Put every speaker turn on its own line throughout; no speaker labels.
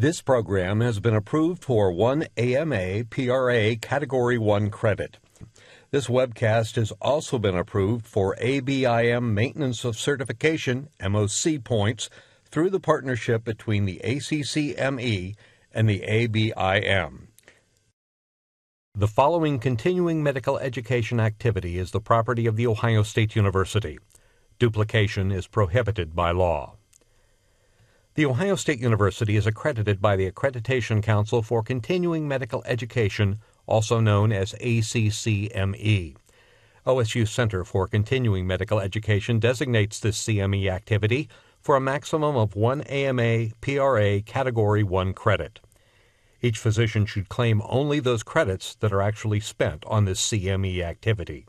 This program has been approved for one AMA PRA Category 1 credit. This webcast has also been approved for ABIM Maintenance of Certification MOC points through the partnership between the ACCME and the ABIM. The following continuing medical education activity is the property of The Ohio State University. Duplication is prohibited by law. The Ohio State University is accredited by the Accreditation Council for Continuing Medical Education, also known as ACCME. OSU Center for Continuing Medical Education designates this CME activity for a maximum of one AMA PRA Category 1 credit. Each physician should claim only those credits that are actually spent on this CME activity.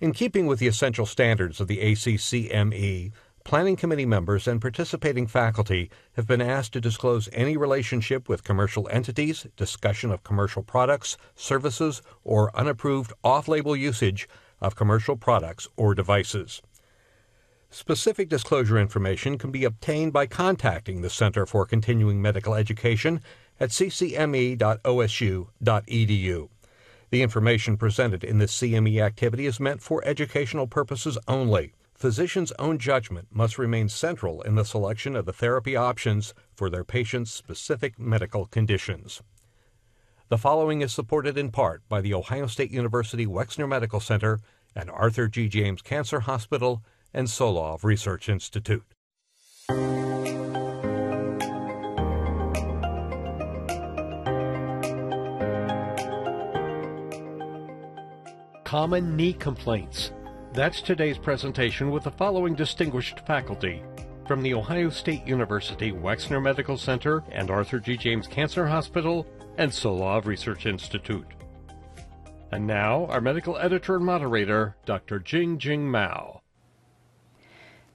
In keeping with the essential standards of the ACCME, Planning committee members and participating faculty have been asked to disclose any relationship with commercial entities, discussion of commercial products, services, or unapproved off label usage of commercial products or devices. Specific disclosure information can be obtained by contacting the Center for Continuing Medical Education at ccme.osu.edu. The information presented in this CME activity is meant for educational purposes only physicians' own judgment must remain central in the selection of the therapy options for their patients' specific medical conditions. The following is supported in part by the Ohio State University Wexner Medical Center and Arthur G. James Cancer Hospital and Solove Research Institute.
Common knee complaints that's today's presentation with the following distinguished faculty from the Ohio State University Wexner Medical Center and Arthur G. James Cancer Hospital and Solove Research Institute. And now, our medical editor and moderator, Dr. Jing Jing Mao.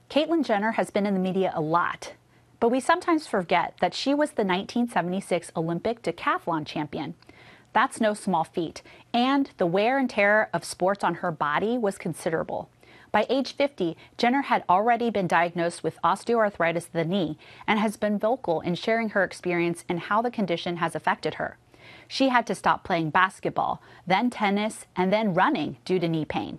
Caitlyn Jenner has been in the media a lot, but we sometimes forget that she was the 1976 Olympic decathlon champion. That's no small feat. And the wear and tear of sports on her body was considerable. By age 50, Jenner had already been diagnosed with osteoarthritis of the knee and has been vocal in sharing her experience and how the condition has affected her. She had to stop playing basketball, then tennis, and then running due to knee pain.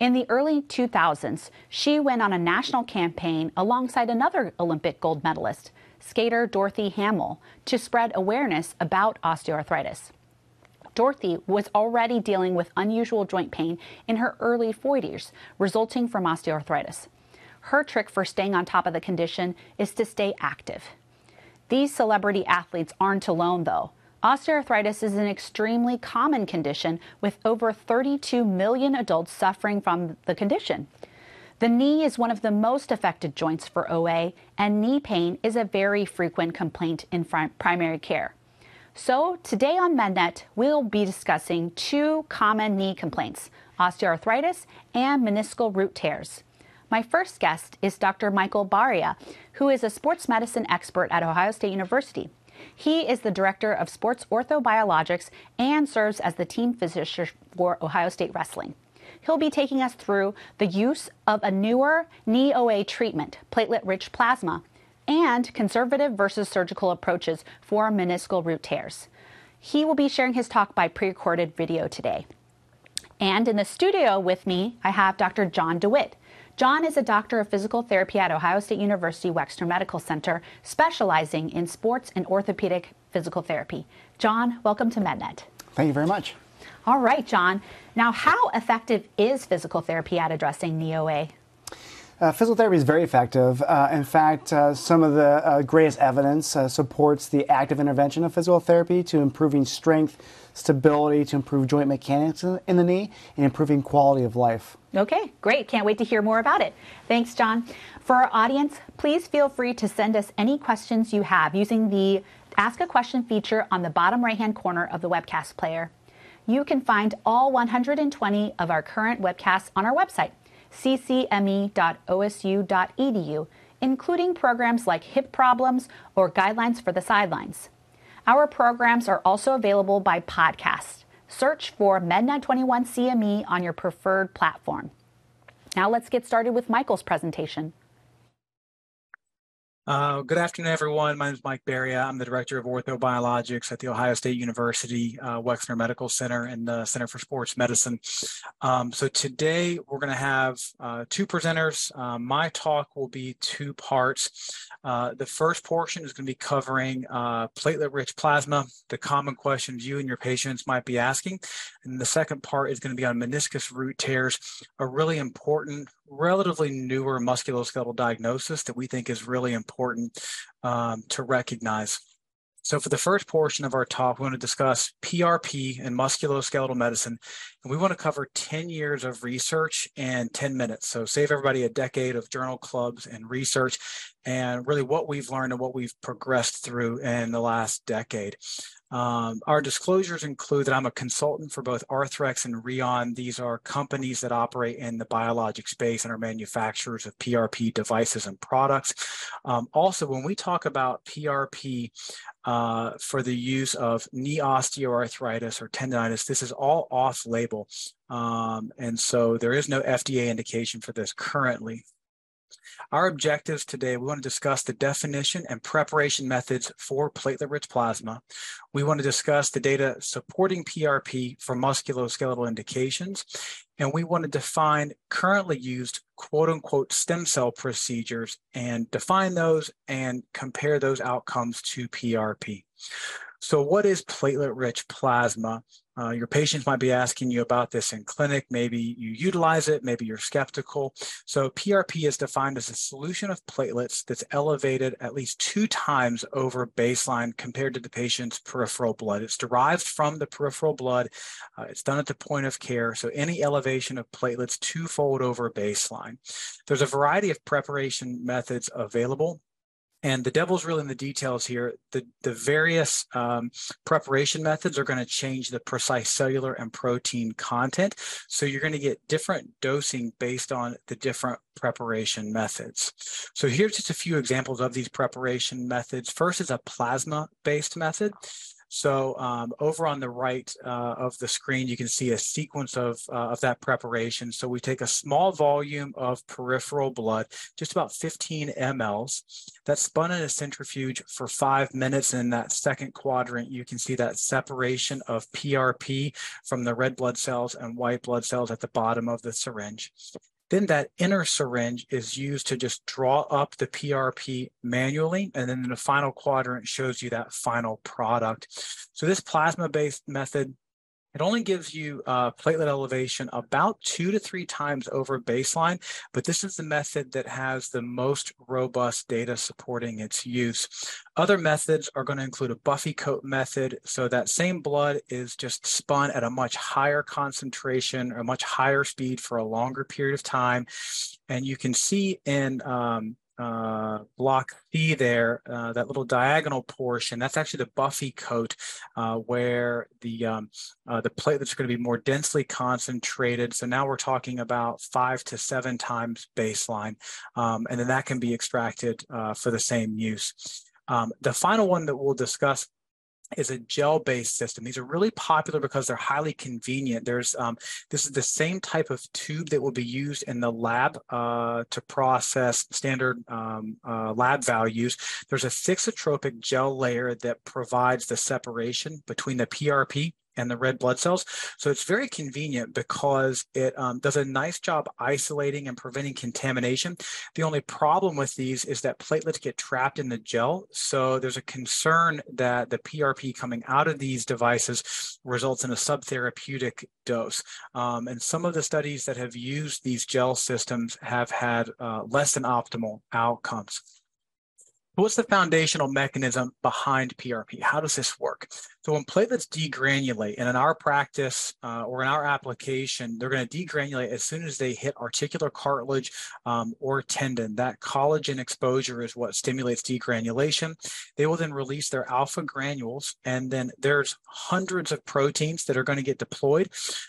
In the early 2000s, she went on a national campaign alongside another Olympic gold medalist, skater Dorothy Hamill, to spread awareness about osteoarthritis. Dorothy was already dealing with unusual joint pain in her early 40s, resulting from osteoarthritis. Her trick for staying on top of the condition is to stay active. These celebrity athletes aren't alone, though. Osteoarthritis is an extremely common condition with over 32 million adults suffering from the condition. The knee is one of the most affected joints for OA, and knee pain is a very frequent complaint in primary care. So, today on MedNet, we'll be discussing two common knee complaints osteoarthritis and meniscal root tears. My first guest is Dr. Michael Baria, who is a sports medicine expert at Ohio State University. He is the director of sports orthobiologics and serves as the team physician for Ohio State Wrestling. He'll be taking us through the use of a newer knee OA treatment, platelet rich plasma, and conservative versus surgical approaches for meniscal root tears. He will be sharing his talk by pre recorded video today. And in the studio with me, I have Dr. John DeWitt. John is a doctor of physical therapy at Ohio State University Wexner Medical Center, specializing in sports and orthopedic physical therapy. John, welcome to MedNet.
Thank you very much.
All right, John. Now, how effective is physical therapy at addressing knee OA?
Uh, physical therapy is very effective. Uh, in fact, uh, some of the uh, greatest evidence uh, supports the active intervention of physical therapy to improving strength, stability, to improve joint mechanics in the knee, and improving quality of life.
Okay, great. Can't wait to hear more about it. Thanks, John. For our audience, please feel free to send us any questions you have using the Ask a Question feature on the bottom right hand corner of the webcast player. You can find all 120 of our current webcasts on our website ccme.osu.edu, including programs like hip problems or guidelines for the sidelines. Our programs are also available by podcast. Search for MedNet21 CME on your preferred platform. Now let's get started with Michael's presentation.
Uh, good afternoon, everyone. My name is Mike Baria. I'm the Director of Orthobiologics at The Ohio State University uh, Wexner Medical Center and the Center for Sports Medicine. Um, so today we're going to have uh, two presenters. Uh, my talk will be two parts. Uh, the first portion is going to be covering uh, platelet-rich plasma, the common questions you and your patients might be asking. And the second part is going to be on meniscus root tears, a really important relatively newer musculoskeletal diagnosis that we think is really important um, to recognize. So for the first portion of our talk, we want to discuss PRP and musculoskeletal medicine. And we want to cover 10 years of research in 10 minutes. So save everybody a decade of journal clubs and research and really what we've learned and what we've progressed through in the last decade. Um, our disclosures include that I'm a consultant for both Arthrex and Rheon. These are companies that operate in the biologic space and are manufacturers of PRP devices and products. Um, also, when we talk about PRP uh, for the use of knee osteoarthritis or tendonitis, this is all off label. Um, and so there is no FDA indication for this currently. Our objectives today, we want to discuss the definition and preparation methods for platelet-rich plasma. We want to discuss the data supporting PRP for musculoskeletal indications. And we want to define currently used quote unquote stem cell procedures and define those and compare those outcomes to PRP. So what is platelet-rich plasma? Uh, your patients might be asking you about this in clinic. Maybe you utilize it, maybe you're skeptical. So PRP is defined as a solution of platelets that's elevated at least two times over baseline compared to the patient's peripheral blood. It's derived from the peripheral blood. Uh, it's done at the point of care. So any elevation of platelets twofold over baseline. There's a variety of preparation methods available and the devil's really in the details here. The, the various um, preparation methods are going to change the precise cellular and protein content. So you're going to get different dosing based on the different preparation methods. So here's just a few examples of these preparation methods. First is a plasma-based method. So um, over on the right uh, of the screen, you can see a sequence of, uh, of that preparation. So we take a small volume of peripheral blood, just about 15 mLs, that's spun in a centrifuge for five minutes. And in that second quadrant, you can see that separation of PRP from the red blood cells and white blood cells at the bottom of the syringe. Then that inner syringe is used to just draw up the PRP manually. And then the final quadrant shows you that final product. So this plasma-based method it only gives you uh, platelet elevation about two to three times over baseline, but this is the method that has the most robust data supporting its use. Other methods are going to include a Buffy coat method. So that same blood is just spun at a much higher concentration or a much higher speed for a longer period of time. And you can see in um, uh, block C there, uh, that little diagonal portion, that's actually the Buffy coat uh, where the, um, uh, the platelets are going to be more densely concentrated. So now we're talking about five to seven times baseline. Um, and then that can be extracted uh, for the same use. Um, the final one that we'll discuss is a gel-based system. These are really popular because they're highly convenient. There's um, this is the same type of tube that will be used in the lab uh, to process standard um, uh, lab values. There's a thixotropic gel layer that provides the separation between the PRP and the red blood cells. So it's very convenient because it um, does a nice job isolating and preventing contamination. The only problem with these is that platelets get trapped in the gel. So there's a concern that the PRP coming out of these devices results in a subtherapeutic dose. Um, and some of the studies that have used these gel systems have had uh, less than optimal outcomes. What's the foundational mechanism behind PRP? How does this work? So when platelets degranulate, and in our practice uh, or in our application, they're going to degranulate as soon as they hit articular cartilage um, or tendon. That collagen exposure is what stimulates degranulation. They will then release their alpha granules, and then there's hundreds of proteins that are going to get deployed.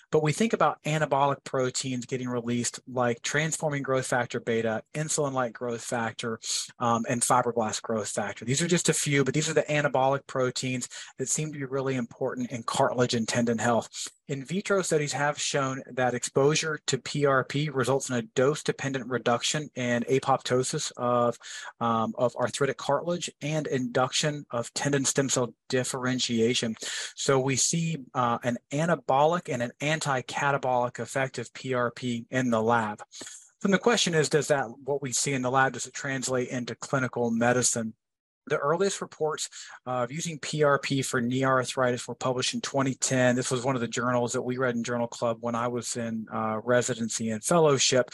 But we think about anabolic proteins getting released, like transforming growth factor beta, insulin-like growth factor, um, and fibroblast fibroblast growth factor. These are just a few, but these are the anabolic proteins that seem to be really important in cartilage and tendon health. In vitro studies have shown that exposure to PRP results in a dose-dependent reduction in apoptosis of, um, of arthritic cartilage and induction of tendon stem cell differentiation. So we see uh, an anabolic and an anti-catabolic effect of PRP in the lab. Then the question is, does that what we see in the lab does it translate into clinical medicine? The earliest reports of using PRP for knee arthritis were published in 2010. This was one of the journals that we read in Journal Club when I was in uh, residency and fellowship.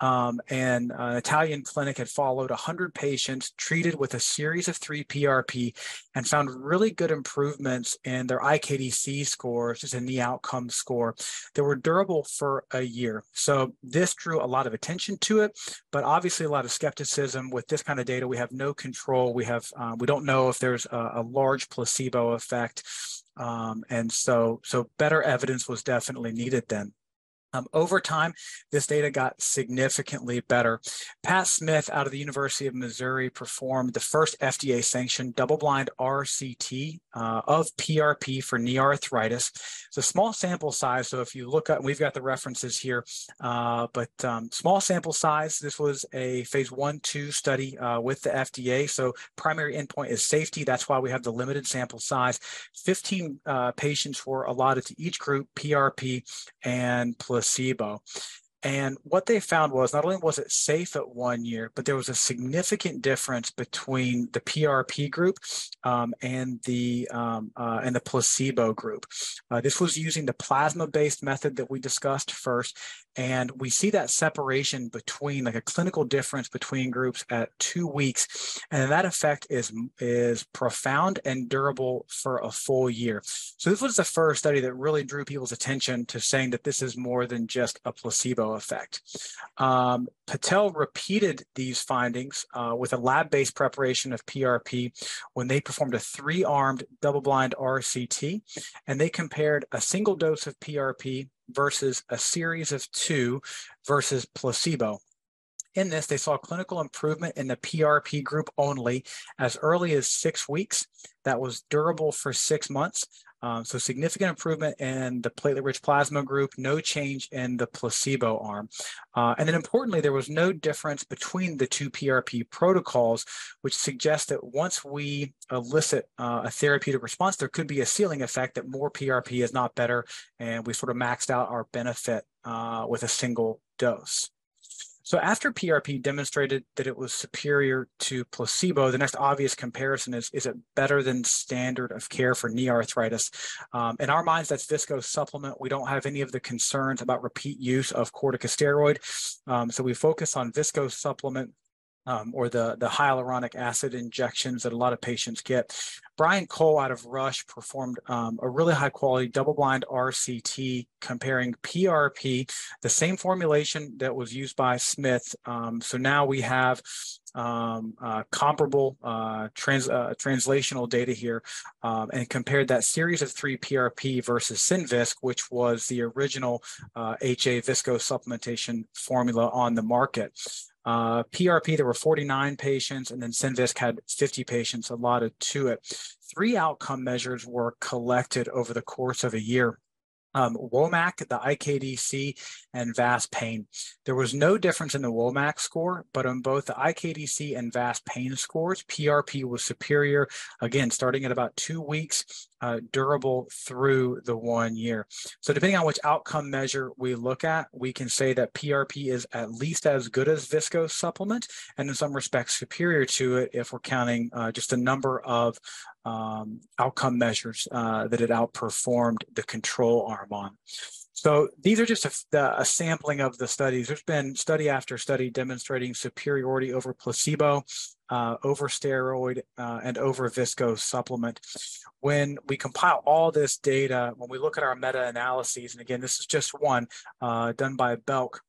Um, and an Italian clinic had followed 100 patients treated with a series of three PRP and found really good improvements in their IKDC scores, just in the outcome score, that were durable for a year. So this drew a lot of attention to it, but obviously a lot of skepticism with this kind of data. We have no control. We have um, we don't know if there's a, a large placebo effect, um, and so so better evidence was definitely needed then. Um, over time, this data got significantly better. Pat Smith out of the University of Missouri performed the first FDA sanctioned double blind RCT uh, of PRP for knee arthritis. It's a small sample size. So if you look at, we've got the references here, uh, but um, small sample size. This was a phase one, two study uh, with the FDA. So primary endpoint is safety. That's why we have the limited sample size. 15 uh, patients were allotted to each group, PRP and placebo placebo. And what they found was not only was it safe at one year, but there was a significant difference between the PRP group um, and the um, uh, and the placebo group. Uh, this was using the plasma-based method that we discussed first, and we see that separation between like a clinical difference between groups at two weeks, and that effect is is profound and durable for a full year. So this was the first study that really drew people's attention to saying that this is more than just a placebo effect. Um, Patel repeated these findings uh, with a lab-based preparation of PRP when they performed a three-armed double-blind RCT, and they compared a single dose of PRP versus a series of two versus placebo. In this, they saw clinical improvement in the PRP group only as early as six weeks. That was durable for six months. Um, so significant improvement in the platelet-rich plasma group, no change in the placebo arm. Uh, and then importantly, there was no difference between the two PRP protocols, which suggests that once we elicit uh, a therapeutic response, there could be a ceiling effect that more PRP is not better, and we sort of maxed out our benefit uh, with a single dose. So after PRP demonstrated that it was superior to placebo, the next obvious comparison is, is it better than standard of care for knee arthritis? Um, in our minds, that's viscosupplement. We don't have any of the concerns about repeat use of corticosteroid. Um, so we focus on viscosupplement um, or the, the hyaluronic acid injections that a lot of patients get. Brian Cole out of Rush performed um, a really high quality double blind RCT comparing PRP, the same formulation that was used by Smith. Um, so now we have um, uh, comparable uh, trans, uh, translational data here um, and compared that series of three PRP versus Synvisc, which was the original HA uh, viscosupplementation formula on the market. Uh, PRP, there were 49 patients, and then Synvisc had 50 patients allotted to it. Three outcome measures were collected over the course of a year um, WOMAC, the IKDC, and VAS pain. There was no difference in the WOMAC score, but on both the IKDC and VAS pain scores, PRP was superior, again, starting at about two weeks, uh, durable through the one year. So depending on which outcome measure we look at, we can say that PRP is at least as good as viscosupplement, and in some respects superior to it if we're counting uh, just a number of um, outcome measures uh, that it outperformed the control arm on. So these are just a, a, sampling of the studies. There's been study after study demonstrating superiority over placebo, uh, over steroid, uh, and over viscosupplement. When we compile all this data, when we look at our meta-analyses, and again, this is just one uh, done by Belk,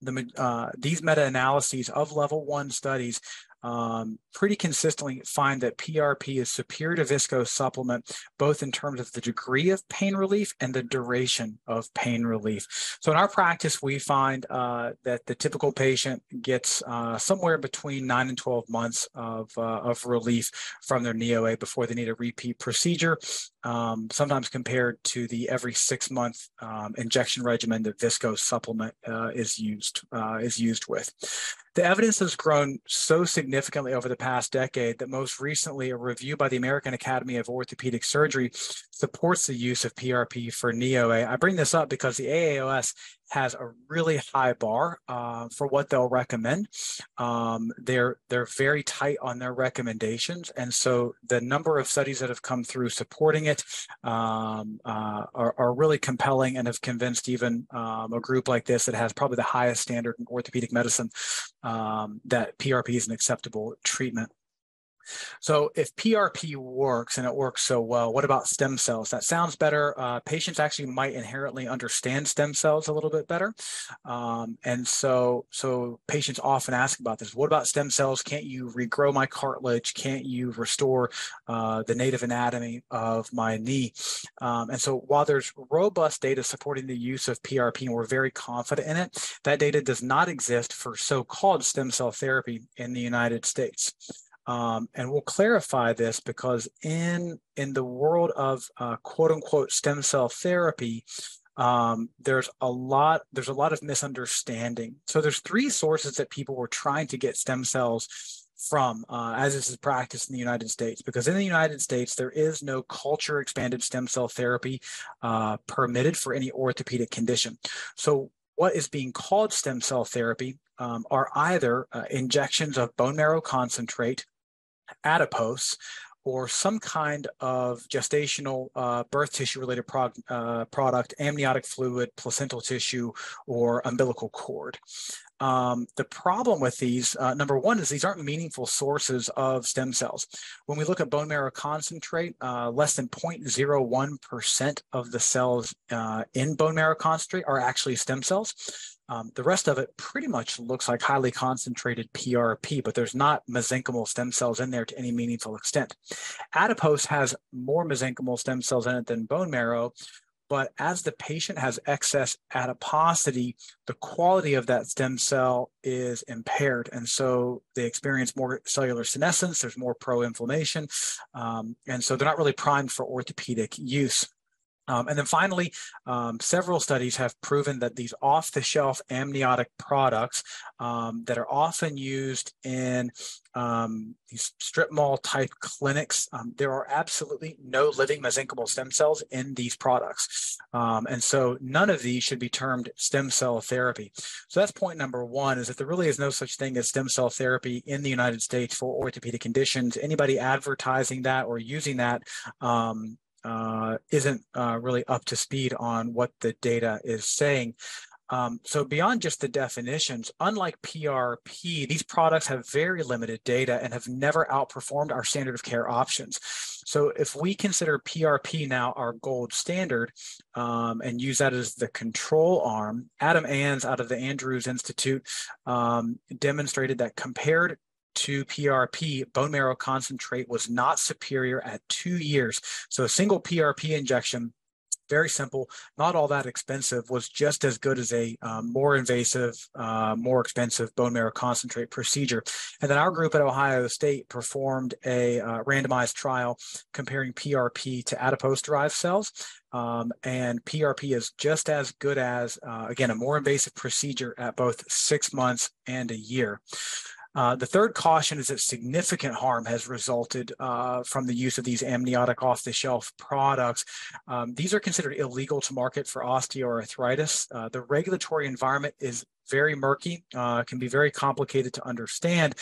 the, uh, these meta-analyses of level one studies um, pretty consistently find that PRP is superior to viscosupplement, both in terms of the degree of pain relief and the duration of pain relief. So in our practice, we find uh, that the typical patient gets uh, somewhere between nine and 12 months of, uh, of relief from their knee OA before they need a repeat procedure um, sometimes compared to the every six month um, injection regimen that viscosupplement uh, is used uh, is used with. The evidence has grown so significantly over the past decade that most recently a review by the American Academy of Orthopedic Surgery supports the use of PRP for knee OA. I bring this up because the AAOS has a really high bar uh, for what they'll recommend. Um, they're they're very tight on their recommendations, and so the number of studies that have come through supporting it um, uh, are, are, really compelling and have convinced even um, a group like this that has probably the highest standard in orthopedic medicine um, that PRP is an acceptable treatment. So if PRP works and it works so well, what about stem cells? That sounds better. Uh, patients actually might inherently understand stem cells a little bit better. Um, and so, so patients often ask about this. What about stem cells? Can't you regrow my cartilage? Can't you restore uh, the native anatomy of my knee? Um, and so while there's robust data supporting the use of PRP and we're very confident in it, that data does not exist for so-called stem cell therapy in the United States. Um, and we'll clarify this because in in the world of uh, quote unquote stem cell therapy, um, there's a lot there's a lot of misunderstanding. So there's three sources that people were trying to get stem cells from uh, as this is practiced in the United States. Because in the United States, there is no culture expanded stem cell therapy uh, permitted for any orthopedic condition. So what is being called stem cell therapy um, are either uh, injections of bone marrow concentrate adipose or some kind of gestational uh, birth tissue related prog- uh, product, amniotic fluid, placental tissue, or umbilical cord. Um, the problem with these, uh, number one, is these aren't meaningful sources of stem cells. When we look at bone marrow concentrate, uh, less than 0.01% of the cells uh, in bone marrow concentrate are actually stem cells. Um, the rest of it pretty much looks like highly concentrated PRP, but there's not mesenchymal stem cells in there to any meaningful extent. Adipose has more mesenchymal stem cells in it than bone marrow, but as the patient has excess adiposity, the quality of that stem cell is impaired. And so they experience more cellular senescence, there's more pro inflammation. Um, and so they're not really primed for orthopedic use. Um, and then finally, um, several studies have proven that these off the shelf amniotic products um, that are often used in um, these strip mall type clinics, um, there are absolutely no living mesenchymal stem cells in these products. Um, and so none of these should be termed stem cell therapy. So that's point number one is that there really is no such thing as stem cell therapy in the United States for orthopedic conditions. Anybody advertising that or using that uh, isn't uh, really up to speed on what the data is saying. Um, so beyond just the definitions, unlike PRP, these products have very limited data and have never outperformed our standard of care options. So if we consider PRP now our gold standard um, and use that as the control arm, Adam Anz out of the Andrews Institute um, demonstrated that compared to PRP, bone marrow concentrate was not superior at two years. So a single PRP injection very simple, not all that expensive, was just as good as a um, more invasive, uh, more expensive bone marrow concentrate procedure. And then our group at Ohio State performed a uh, randomized trial comparing PRP to adipose derived cells. Um, and PRP is just as good as, uh, again, a more invasive procedure at both six months and a year. Uh, the third caution is that significant harm has resulted uh, from the use of these amniotic off-the-shelf products. Um, these are considered illegal to market for osteoarthritis. Uh, the regulatory environment is very murky, uh, can be very complicated to understand.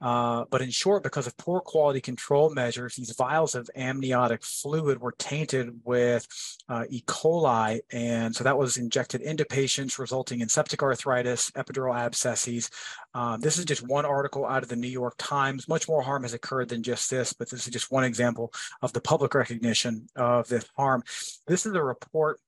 Uh, but in short, because of poor quality control measures, these vials of amniotic fluid were tainted with uh, E. coli. And so that was injected into patients, resulting in septic arthritis, epidural abscesses. Um, this is just one article out of the New York Times. Much more harm has occurred than just this, but this is just one example of the public recognition of this harm. This is a report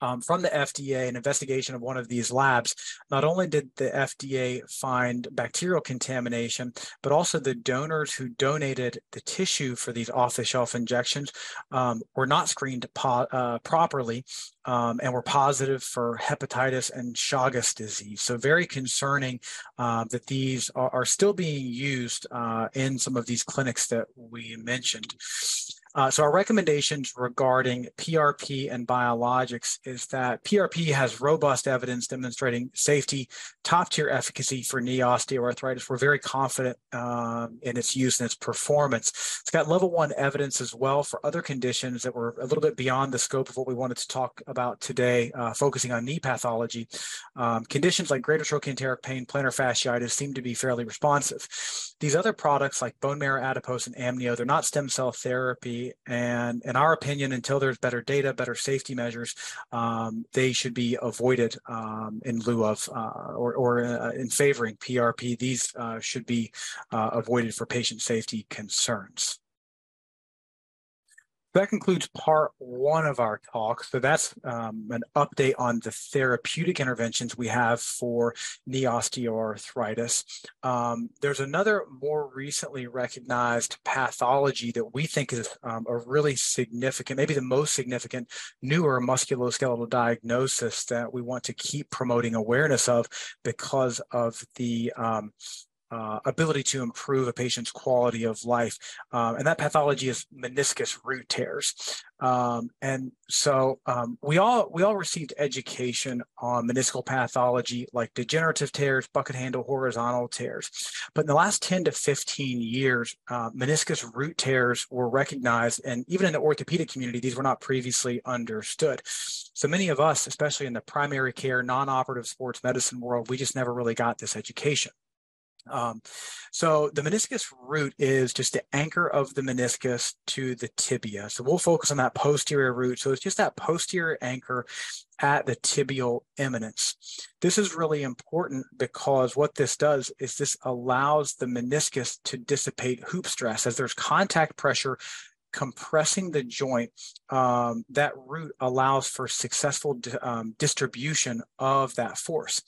um, from the FDA, an investigation of one of these labs, not only did the FDA find bacterial contamination, but also the donors who donated the tissue for these off-the-shelf injections um, were not screened po- uh, properly um, and were positive for hepatitis and Chagas disease. So very concerning uh, that these are, are, still being used uh, in some of these clinics that we mentioned. Uh, so our recommendations regarding PRP and biologics is that PRP has robust evidence demonstrating safety, top tier efficacy for knee osteoarthritis. We're very confident um, in its use and its performance. It's got level one evidence as well for other conditions that were a little bit beyond the scope of what we wanted to talk about today, uh, focusing on knee pathology. Um, conditions like greater trochanteric pain, plantar fasciitis seem to be fairly responsive. These other products like bone marrow adipose and amnio, they're not stem cell therapy and in our opinion, until there's better data, better safety measures, um, they should be avoided um, in lieu of uh, or, or uh, in favoring PRP. These uh, should be uh, avoided for patient safety concerns that concludes part one of our talk. So that's um, an update on the therapeutic interventions we have for knee osteoarthritis. Um, there's another more recently recognized pathology that we think is um, a really significant, maybe the most significant newer musculoskeletal diagnosis that we want to keep promoting awareness of because of the um, uh, ability to improve a patient's quality of life. Um, and that pathology is meniscus root tears. Um, and so um, we all we all received education on meniscal pathology like degenerative tears, bucket handle horizontal tears. But in the last 10 to 15 years, uh, meniscus root tears were recognized. And even in the orthopedic community, these were not previously understood. So many of us, especially in the primary care, non-operative sports medicine world, we just never really got this education. Um, so the meniscus root is just the anchor of the meniscus to the tibia. So we'll focus on that posterior root. So it's just that posterior anchor at the tibial eminence. This is really important because what this does is this allows the meniscus to dissipate hoop stress as there's contact pressure compressing the joint, um, that root allows for successful di- um, distribution of that force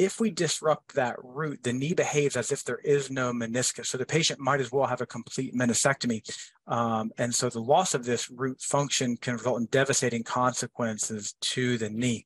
if we disrupt that root, the knee behaves as if there is no meniscus. So the patient might as well have a complete meniscectomy. Um, and so the loss of this root function can result in devastating consequences to the knee.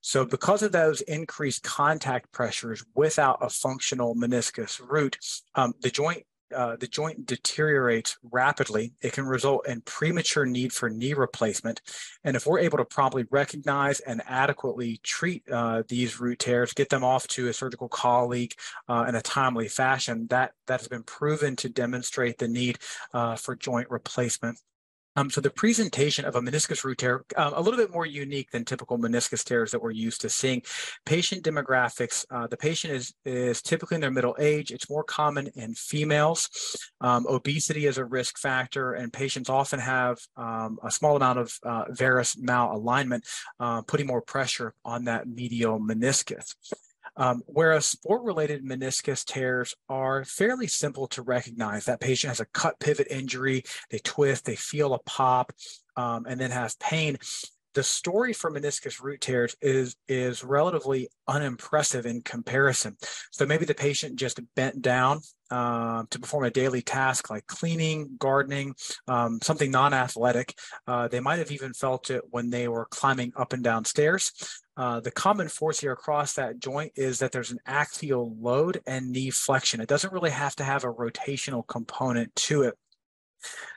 So because of those increased contact pressures without a functional meniscus root, um, the joint uh, the joint deteriorates rapidly, it can result in premature need for knee replacement. And if we're able to promptly recognize and adequately treat uh, these root tears, get them off to a surgical colleague uh, in a timely fashion, that, that has been proven to demonstrate the need uh, for joint replacement. Um, so the presentation of a meniscus root tear, um, a little bit more unique than typical meniscus tears that we're used to seeing. Patient demographics, uh, the patient is, is typically in their middle age. It's more common in females. Um, obesity is a risk factor, and patients often have um, a small amount of uh, varus malalignment, uh, putting more pressure on that medial meniscus. Um, whereas sport-related meniscus tears are fairly simple to recognize. That patient has a cut pivot injury, they twist, they feel a pop, um, and then have pain. The story for meniscus root tears is is relatively unimpressive in comparison. So maybe the patient just bent down uh, to perform a daily task like cleaning, gardening, um, something non-athletic. Uh, they might have even felt it when they were climbing up and down stairs. Uh, the common force here across that joint is that there's an axial load and knee flexion. It doesn't really have to have a rotational component to it.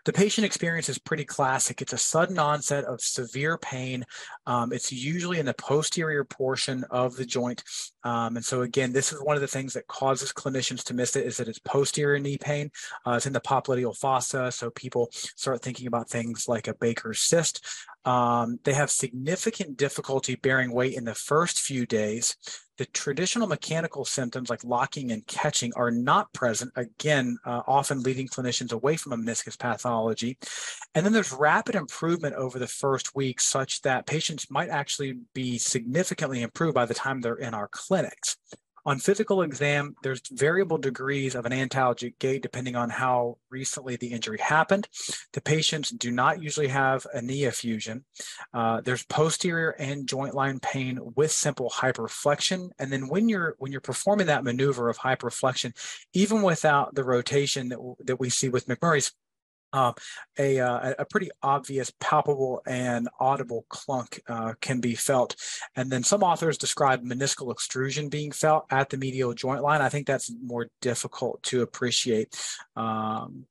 The patient experience is pretty classic. It's a sudden onset of severe pain. Um, it's usually in the posterior portion of the joint. Um, and so again, this is one of the things that causes clinicians to miss it is that it's posterior knee pain. Uh, it's in the popliteal fossa. So people start thinking about things like a Baker's cyst. Um, they have significant difficulty bearing weight in the first few days. The traditional mechanical symptoms like locking and catching are not present, again, uh, often leading clinicians away from a meniscus pathology. And then there's rapid improvement over the first week, such that patients might actually be significantly improved by the time they're in our clinics. On physical exam, there's variable degrees of an antalgic gait depending on how recently the injury happened. The patients do not usually have a knee effusion. Uh, there's posterior and joint line pain with simple hyperflexion. And then when you're when you're performing that maneuver of hyperflexion, even without the rotation that, that we see with McMurray's uh, a, uh, a pretty obvious, palpable, and audible clunk uh, can be felt. And then some authors describe meniscal extrusion being felt at the medial joint line. I think that's more difficult to appreciate. Um,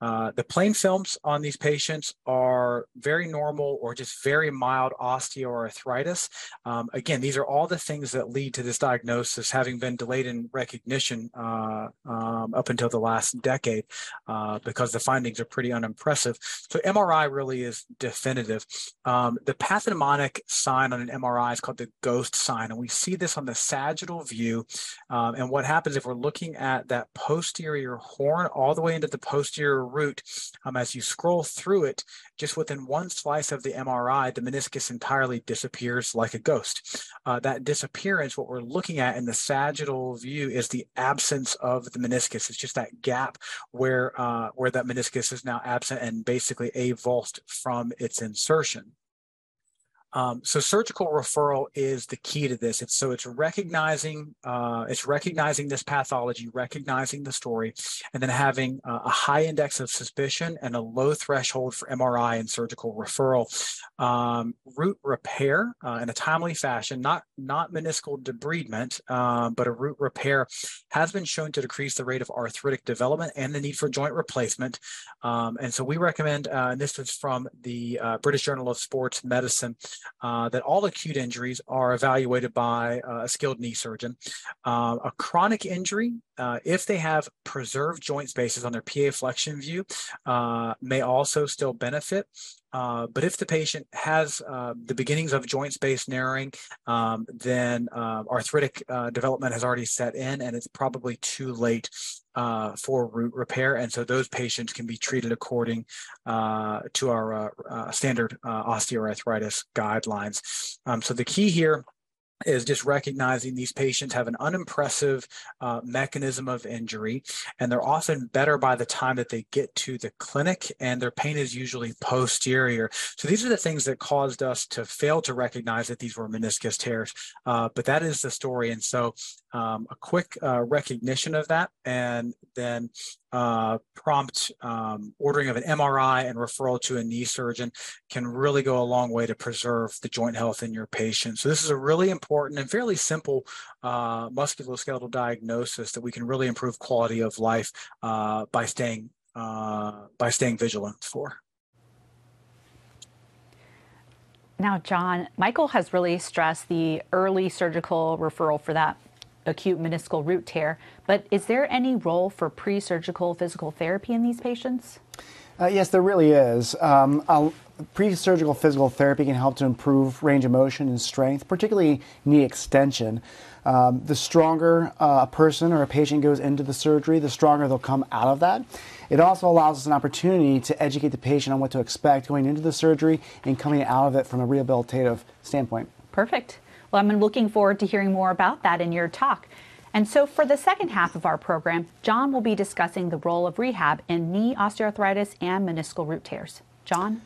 uh, the plain films on these patients are very normal or just very mild osteoarthritis. Um, again, these are all the things that lead to this diagnosis having been delayed in recognition uh, um, up until the last decade uh, because the findings are pretty unimpressive. So MRI really is definitive. Um, the pathognomonic sign on an MRI is called the ghost sign, and we see this on the sagittal view. Um, and what happens if we're looking at that posterior horn all the way into the posterior root, um, as you scroll through it, just within one slice of the MRI, the meniscus entirely disappears like a ghost. Uh, that disappearance, what we're looking at in the sagittal view, is the absence of the meniscus. It's just that gap where uh, where that meniscus is now absent and basically avulsed from its insertion. Um, so surgical referral is the key to this. It's so it's recognizing uh, it's recognizing this pathology, recognizing the story, and then having uh, a high index of suspicion and a low threshold for MRI and surgical referral. Um, root repair uh, in a timely fashion, not not meniscal debridement, um, but a root repair has been shown to decrease the rate of arthritic development and the need for joint replacement. Um, and so we recommend, uh, and this is from the uh, British Journal of Sports Medicine uh, that all acute injuries are evaluated by uh, a skilled knee surgeon. Uh, a chronic injury, uh, if they have preserved joint spaces on their PA flexion view, may also still benefit. Uh, but if the patient has uh, the beginnings of joint space narrowing, um, then uh, arthritic development has already set in and it's probably too late uh, for root repair. And so those patients can be treated according to our standard osteoarthritis guidelines. Um, so the key here is just recognizing these patients have an unimpressive uh, mechanism of injury and they're often better by the time that they get to the clinic and their pain is usually posterior so these are the things that caused us to fail to recognize that these were meniscus tears uh, but that is the story and so um, a quick uh, recognition of that and then uh, prompt um, ordering of an MRI and referral to a knee surgeon can really go a long way to preserve the joint health in your patient. So this is a really important and fairly simple uh, musculoskeletal diagnosis that we can really improve quality of life uh, by staying uh, by staying vigilant for.
Now, John, Michael has really stressed the early surgical referral for that acute meniscal root tear. But is there any role for pre surgical physical therapy in these patients?
Uh, yes, there really is. Um, pre surgical physical therapy can help to improve range of motion and strength, particularly knee extension. Um, the stronger uh, a person or a patient goes into the surgery, the stronger they'll come out of that. It also allows us an opportunity to educate the patient on what to expect going into the surgery and coming out of it from a rehabilitative standpoint.
Perfect. Well, I'm looking forward to hearing more about that in your talk. And so, for the second half of our program, John will be discussing the role of rehab in knee osteoarthritis and meniscal root tears. John?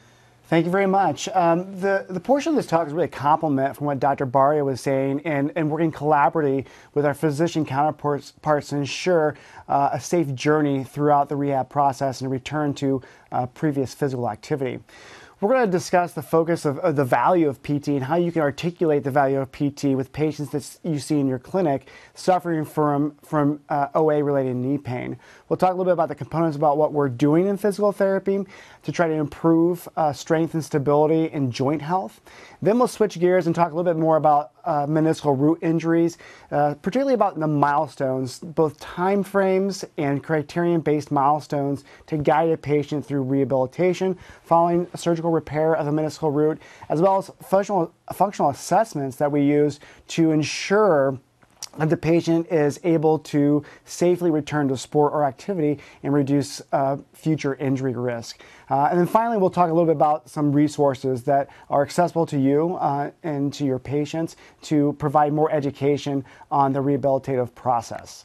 Thank you very much. Um, the, the portion of this talk is really a complement from what Dr. Baria was saying and, and working collaboratively with our physician counterparts to ensure uh, a safe journey throughout the rehab process and a return to uh, previous physical activity. We're going to discuss the focus of, of, the value of PT and how you can articulate the value of PT with patients that you see in your clinic suffering from, from uh, OA related knee pain. We'll talk a little bit about the components about what we're doing in physical therapy to try to improve uh, strength and stability and joint health. Then we'll switch gears and talk a little bit more about uh, meniscal root injuries, uh, particularly about the milestones, both time frames and criterion based milestones to guide a patient through rehabilitation following surgical repair of the meniscal root, as well as functional, functional assessments that we use to ensure that the patient is able to safely return to sport or activity and reduce uh, future injury risk. Uh, and then finally, we'll talk a little bit about some resources that are accessible to you uh, and to your patients to provide more education on the rehabilitative process.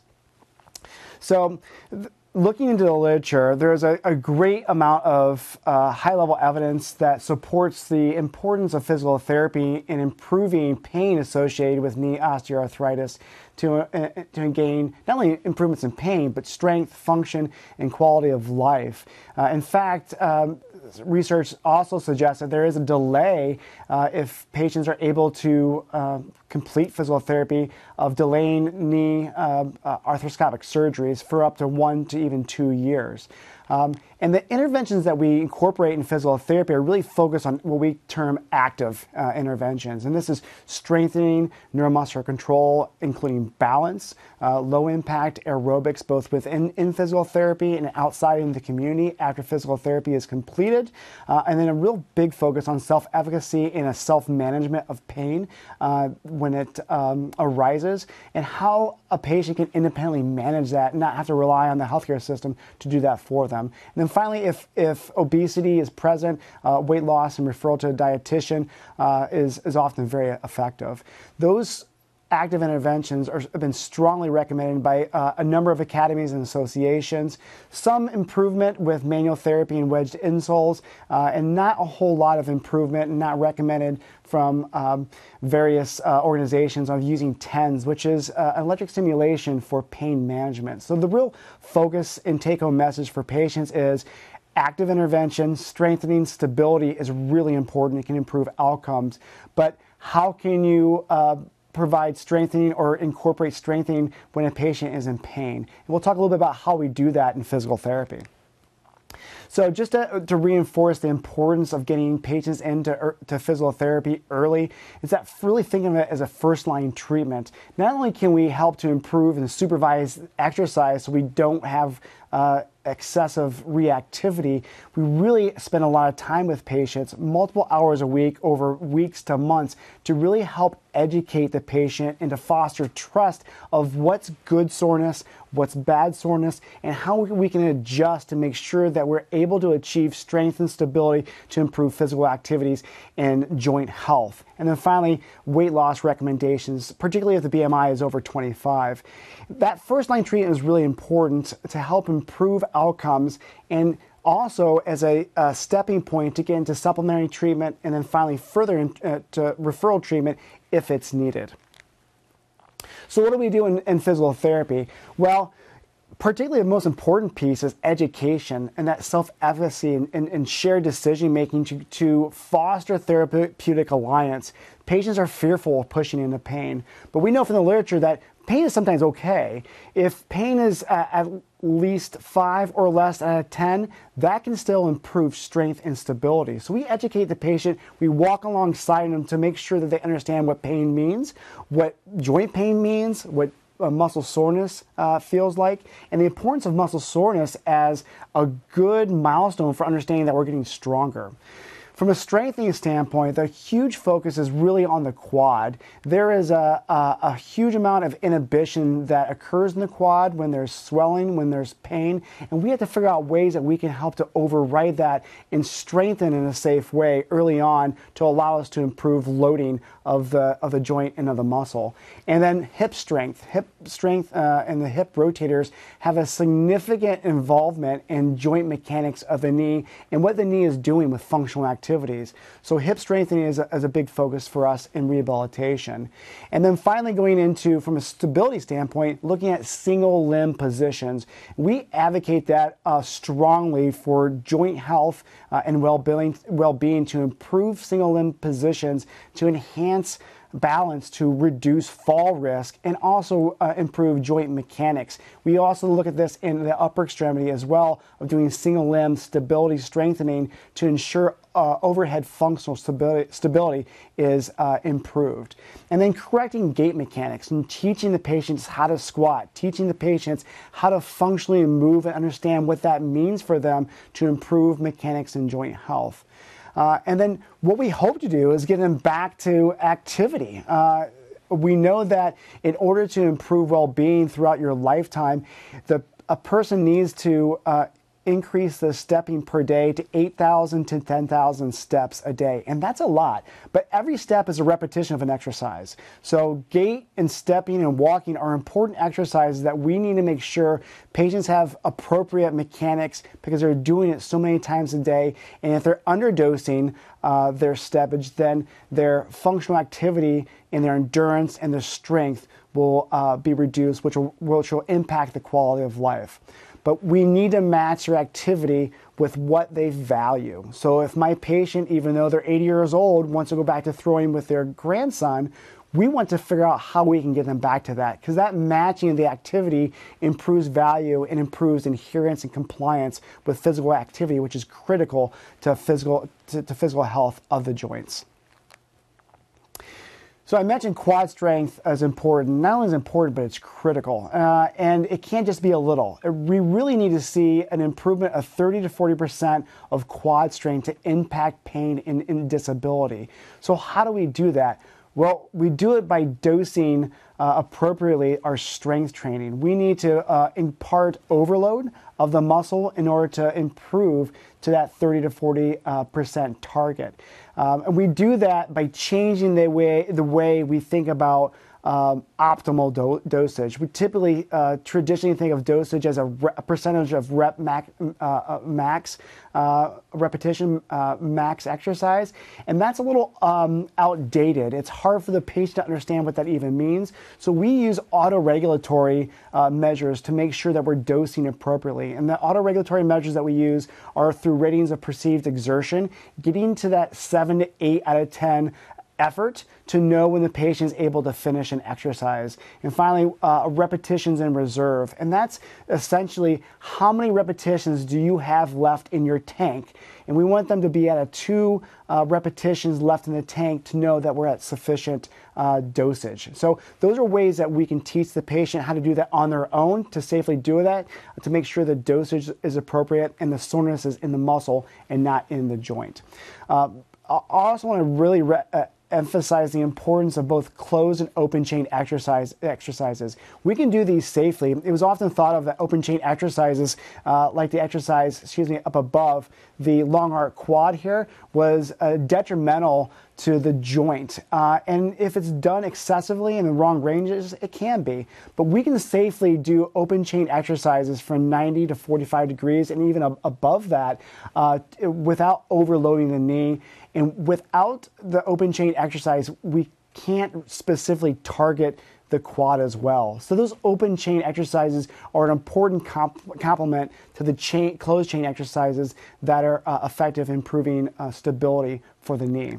So, th- looking into the literature, there's a, a great amount of uh, high level evidence that supports the importance of physical therapy in improving pain associated with knee osteoarthritis to, uh, to gain not only improvements in pain, but strength, function, and quality of life. Uh, in fact, um, research also suggests that there is a delay uh, if patients are able to uh, complete physical therapy of delaying knee uh, uh arthroscopic surgeries for up to one to even two years. Um, and the interventions that we incorporate in physical therapy are really focused on what we term active uh, interventions. And this is strengthening neuromuscular control, including balance, uh, low impact aerobics, both within in physical therapy and outside in the community after physical therapy is completed. Uh, and then a real big focus on self efficacy and a self management of pain uh, when it um, arises and how a patient can independently manage that and not have to rely on the healthcare system to do that for them. And then finally, if, if obesity is present, uh, weight loss and referral to a dietitian uh, is, is often very effective. Those active interventions are, have been strongly recommended by uh, a number of academies and associations. Some improvement with manual therapy and wedged insoles, uh, and not a whole lot of improvement, and not recommended from um, various uh, organizations of using TENS, which is uh, electric stimulation for pain management. So the real focus and take-home message for patients is active intervention, strengthening stability is really important. It can improve outcomes, but how can you uh, provide strengthening or incorporate strengthening when a patient is in pain. And we'll talk a little bit about how we do that in physical therapy. So, just to, to, reinforce the importance of getting patients into er, to physical therapy early, is that really thinking of it as a first line treatment. Not only can we help to improve and supervise exercise so we don't have uh, excessive reactivity, we really spend a lot of time with patients, multiple hours a week over weeks to months, to really help educate the patient and to foster trust of what's good soreness, what's bad soreness, and how we can adjust to make sure that we're able to achieve strength and stability to improve physical activities and joint health. And then finally, weight loss recommendations, particularly if the BMI is over 25. That first line treatment is really important to help improve outcomes and also as a, a, stepping point to get into supplementary treatment and then finally further in, uh, to referral treatment if it's needed. So, what do we do in, in physical therapy? Well, particularly the most important piece is education and that self-efficacy and, and, and shared decision making to, to foster therapeutic alliance. Patients are fearful of pushing into pain, but we know from the literature that pain is sometimes okay. If pain is uh, at least five or less out of 10, that can still improve strength and stability. So we educate the patient, we walk alongside them to make sure that they understand what pain means, what joint pain means, what uh, muscle soreness uh, feels like, and the importance of muscle soreness as a good milestone for understanding that we're getting stronger. From a strengthening standpoint, the huge focus is really on the quad. There is a, a, a, huge amount of inhibition that occurs in the quad when there's swelling, when there's pain, and we have to figure out ways that we can help to override that and strengthen in a safe way early on to allow us to improve loading of the, of the joint and of the muscle. And then hip strength. Hip strength uh, and the hip rotators have a significant involvement in joint mechanics of the knee and what the knee is doing with functional activity activities. So hip strengthening is a, is a big focus for us in rehabilitation. And then finally going into, from a stability standpoint, looking at single limb positions. We advocate that uh, strongly for joint health uh, and well-being, well-being to improve single limb positions to enhance balance to reduce fall risk and also uh, improve joint mechanics. We also look at this in the upper extremity as well of doing single limb stability strengthening to ensure uh, overhead functional stability, stability is uh, improved. And then correcting gait mechanics and teaching the patients how to squat, teaching the patients how to functionally move and understand what that means for them to improve mechanics and joint health. Uh, and then what we hope to do is get them back to activity. Uh, we know that in order to improve well-being throughout your lifetime, the a person needs to uh, increase the stepping per day to 8,000 to 10,000 steps a day. And that's a lot. But every step is a repetition of an exercise. So, gait and stepping and walking are important exercises that we need to make sure patients have appropriate mechanics because they're doing it so many times a day. And if they're underdosing uh, their steppage, then their functional activity and their endurance and their strength will uh, be reduced, which will, which will impact the quality of life but we need to match your activity with what they value. So if my patient, even though they're 80 years old, wants to go back to throwing with their grandson, we want to figure out how we can get them back to that because that matching of the activity improves value and improves adherence and compliance with physical activity, which is critical to physical to, to physical health of the joints. So I mentioned quad strength as important. Not only is important, but it's critical. Uh, and it can't just be a little. We really need to see an improvement of 30 to 40% of quad strength to impact pain and, and disability. So how do we do that? Well, we do it by dosing uh, appropriately our strength training. We need to uh, impart overload of the muscle in order to improve to that 30 to 40 uh, percent target. Um, and we do that by changing the way the way we think about um, optimal do- dosage. We typically uh, traditionally think of dosage as a, re- a percentage of rep max, uh, uh, max uh, repetition uh, max exercise, and that's a little um, outdated. It's hard for the patient to understand what that even means. So we use auto-regulatory uh, measures to make sure that we're dosing appropriately. And the auto-regulatory measures that we use are through ratings of perceived exertion, getting to that seven to eight out of ten effort to know when the patient is able to finish an exercise. And finally, uh, repetitions in reserve. And that's essentially how many repetitions do you have left in your tank? And we want them to be at a two uh, repetitions left in the tank to know that we're at sufficient uh, dosage. So those are ways that we can teach the patient how to do that on their own to safely do that, to make sure the dosage is appropriate and the soreness is in the muscle and not in the joint. Uh, I also want to really re- uh, emphasize the importance of both closed and open chain exercise exercises. We can do these safely. It was often thought of that open chain exercises, uh, like the exercise, excuse me, up above the long arc quad here, was uh, detrimental to the joint. Uh, and if it's done excessively in the wrong ranges, it can be. But we can safely do open chain exercises from 90 to 45 degrees and even above that uh, without overloading the knee and without the open chain exercise, we can't specifically target the quad as well. So those open chain exercises are an important comp- complement to the chain, closed chain exercises that are uh, effective in improving uh, stability for the knee.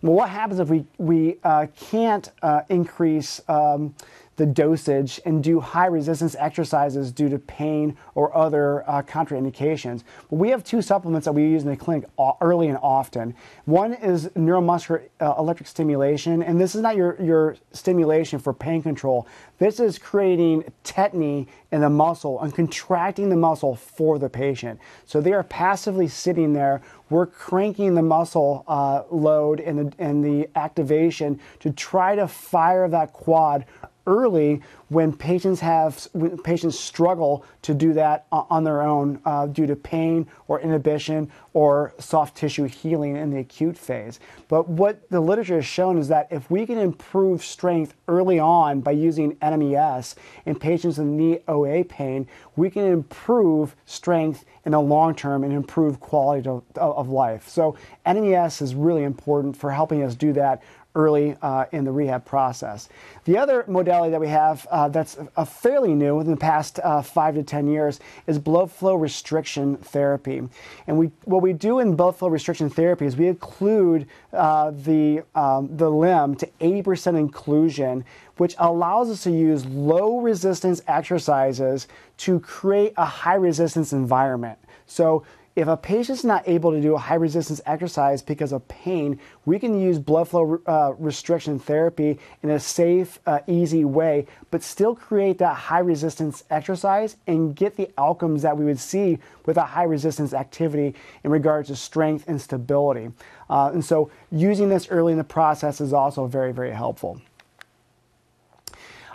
Well, what happens if we, we uh, can't uh, increase um, the dosage and do high resistance exercises due to pain or other uh, contraindications. But we have two supplements that we use in the clinic early and often. One is neuromuscular uh, electric stimulation, and this is not your, your stimulation for pain control. This is creating tetany in the muscle and contracting the muscle for the patient. So they are passively sitting there. We're cranking the muscle uh, load and the, and the activation to try to fire that quad early when patients have when patients struggle to do that on their own uh, due to pain or inhibition or soft tissue healing in the acute phase. But what the literature has shown is that if we can improve strength early on by using NMES in patients with knee OA pain, we can improve strength in the long term and improve quality of, of life. So NMES is really important for helping us do that early uh, in the rehab process. The other modality that we have uh, that's a fairly new within the past uh, five to 10 years is blood flow restriction therapy. And we, what we do in blood flow restriction therapy is we occlude uh, the, um, the limb to 80% occlusion, which allows us to use low resistance exercises to create a high resistance environment. So if a patient's not able to do a high resistance exercise because of pain, we can use blood flow uh, restriction therapy in a safe, uh, easy way, but still create that high resistance exercise and get the outcomes that we would see with a high resistance activity in regards to strength and stability. Uh, and so using this early in the process is also very, very helpful.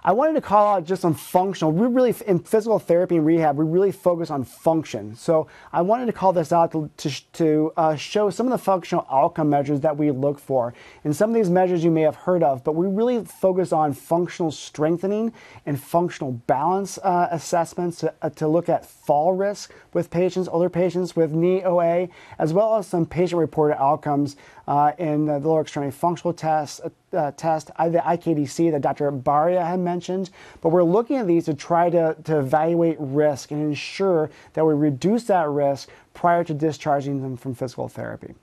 I wanted to call out just on functional. We really, in physical therapy and rehab, we really focus on function. So I wanted to call this out to, to, to uh, show some of the functional outcome measures that we look for. And some of these measures you may have heard of, but we really focus on functional strengthening and functional balance uh, assessments to, uh, to look at fall risk with patients, older patients with knee OA, as well as some patient reported outcomes Uh, in uh, the lower extremity functional test, uh, uh test, the IKDC that Dr. Baria had mentioned. But we're looking at these to try to, to evaluate risk and ensure that we reduce that risk prior to discharging them from physical therapy.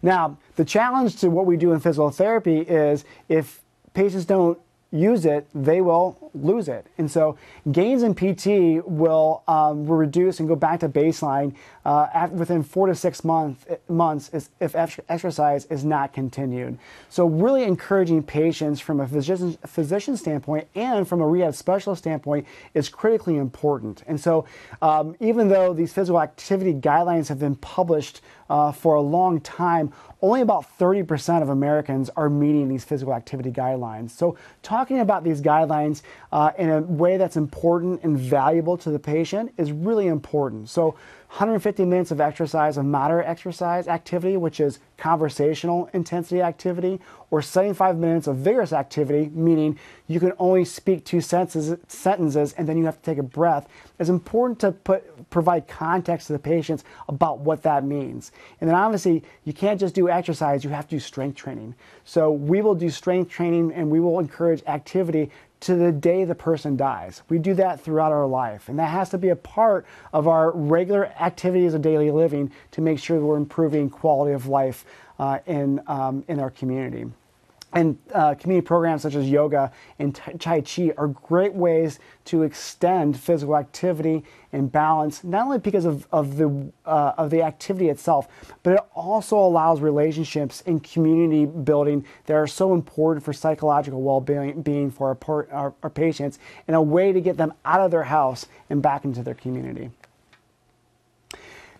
Now, the challenge to what we do in physical therapy is if patients don't use it, they will lose it. And so gains in PT will, um, will reduce and go back to baseline uh, within four to six month, months if exercise is not continued. So really encouraging patients from a physician, physician standpoint and from a rehab specialist standpoint is critically important. And so um, even though these physical activity guidelines have been published uh, for a long time, only about 30% of Americans are meeting these physical activity guidelines. So, talking about these guidelines uh, in a way that's important and valuable to the patient is really important. So, 150 minutes of exercise, of moderate exercise activity, which is conversational intensity activity, or 75 minutes of vigorous activity, meaning you can only speak two sentences, sentences and then you have to take a breath, is important to put, provide context to the patients about what that means. And then obviously, you can't just do exercise, you have to do strength training. So we will do strength training and we will encourage activity to the day the person dies. We do that throughout our life, and that has to be a part of our regular activities of daily living to make sure that we're improving quality of life uh, in, um, in our community. And uh, community programs such as yoga and Tai Chi are great ways to extend physical activity and balance, not only because of, of, the, uh, of the activity itself, but it also allows relationships and community building that are so important for psychological well being for our, our, our patients and a way to get them out of their house and back into their community.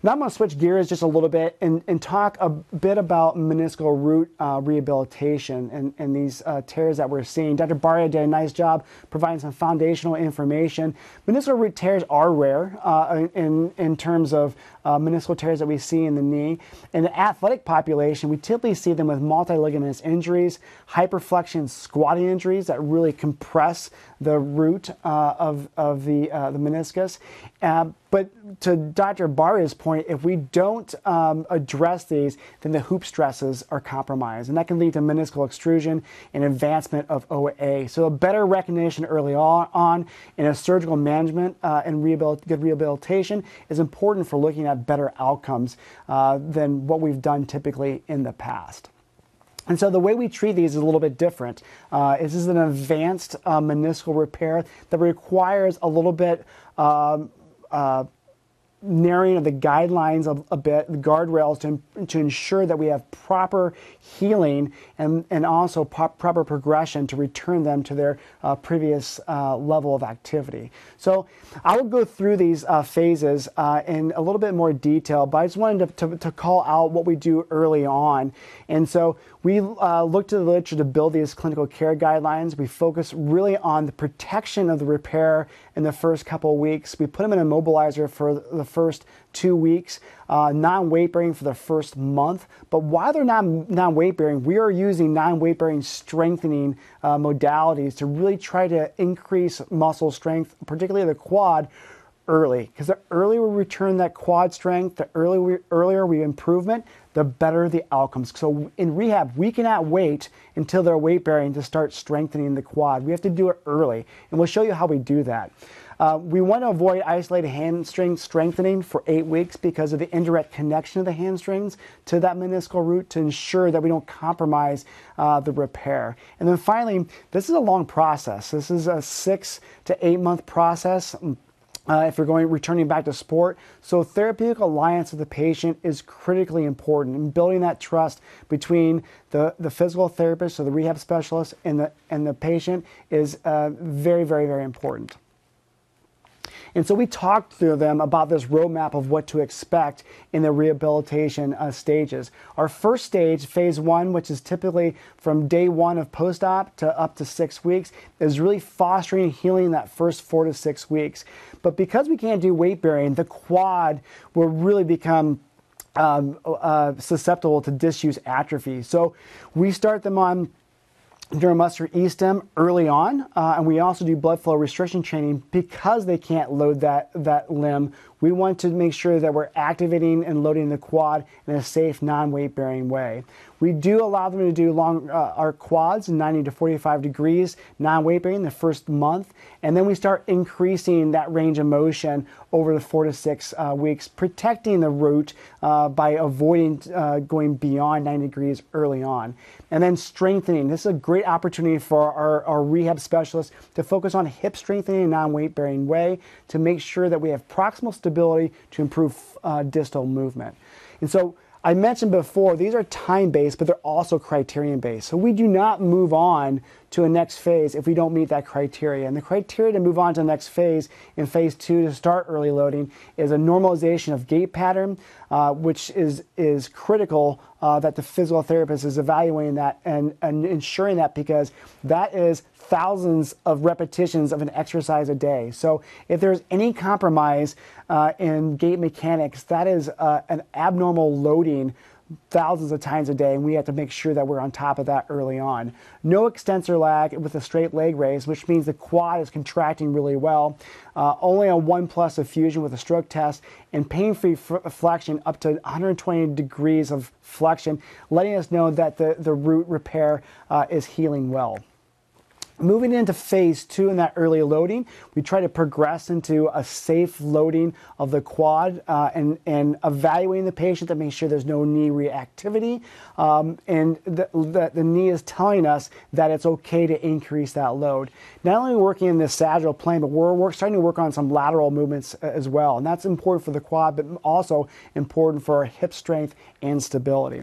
Now I'm going to switch gears just a little bit and, and talk a bit about meniscal root uh, rehabilitation and, and these uh, tears that we're seeing. Dr. Baria did a nice job providing some foundational information. Meniscal root tears are rare uh, in, in terms of uh, meniscal tears that we see in the knee. In the athletic population, we typically see them with multiligamentous injuries, hyperflexion squatting injuries that really compress the root uh, of, of the, uh, the meniscus. Uh, but to Dr. Baria's point, if we don't um, address these, then the hoop stresses are compromised, and that can lead to meniscal extrusion and advancement of OA. So a better recognition early on, on in a surgical management uh, and good rehabilitation is important for looking at better outcomes uh, than what we've done typically in the past. And so the way we treat these is a little bit different. Uh, this is an advanced uh, meniscal repair that requires a little bit um, uh, narrowing of the guidelines a, a bit, the guardrails to, to ensure that we have proper healing and, and also proper progression to return them to their uh, previous uh, level of activity. So I will go through these uh, phases uh, in a little bit more detail, but I just wanted to, to, to, call out what we do early on. And so we uh, looked at the literature to build these clinical care guidelines. We focus really on the protection of the repair in the first couple weeks. We put them in a mobilizer for the first two weeks, uh, non weight bearing for the first month. But while they're not non weight bearing, we are using non weight bearing strengthening uh, modalities to really try to increase muscle strength, particularly the quad. Early, because the earlier we return that quad strength, the earlier we, earlier we improvement, the better the outcomes. So in rehab, we cannot wait until they're weight bearing to start strengthening the quad. We have to do it early, and we'll show you how we do that. Uh, we want to avoid isolated hamstring strengthening for eight weeks because of the indirect connection of the hamstrings to that meniscal root to ensure that we don't compromise uh, the repair. And then finally, this is a long process. This is a six to eight month process uh, if you're going returning back to sport. So therapeutic alliance with the patient is critically important in building that trust between the, the physical therapist or the rehab specialist and the and the patient is uh, very very very important. And so we talked to them about this roadmap of what to expect in the rehabilitation uh, stages. Our first stage, phase one, which is typically from day one of post op to up to six weeks, is really fostering and healing that first four to six weeks. But because we can't do weight bearing, the quad will really become um, uh, susceptible to disuse atrophy. So we start them on neuromuscular e-stim early on, uh, and we also do blood flow restriction training because they can't load that, that limb. We want to make sure that we're activating and loading the quad in a safe, non-weight bearing way. We do allow them to do long uh, arc quads 90 to 45 degrees non-weight bearing the first month, and then we start increasing that range of motion over the four to six uh, weeks, protecting the root uh, by avoiding uh, going beyond 90 degrees early on. And then strengthening. This is a great opportunity for our, our rehab specialists to focus on hip strengthening in a non-weight bearing way to make sure that we have proximal stability to improve uh, distal movement. And so I mentioned before, these are time based, but they're also criterion based. So we do not move on to a next phase if we don't meet that criteria. And the criteria to move on to the next phase in phase two to start early loading is a normalization of gait pattern, uh, which is, is critical uh, that the physical therapist is evaluating that and, and ensuring that because that is thousands of repetitions of an exercise a day. So if there's any compromise uh, in gait mechanics, that is uh, an abnormal loading thousands of times a day, and we have to make sure that we're on top of that early on. No extensor lag with a straight leg raise, which means the quad is contracting really well. Uh, only a 1 plus effusion with a stroke test, and pain-free flexion up to 120 degrees of flexion, letting us know that the, the root repair uh, is healing well. Moving into phase two in that early loading, we try to progress into a safe loading of the quad uh, and, and evaluating the patient to make sure there's no knee reactivity. Um, and the, the, the, knee is telling us that it's okay to increase that load. Not only working in the sagittal plane, but we're, we're starting to work on some lateral movements uh, as well. And that's important for the quad, but also important for our hip strength and stability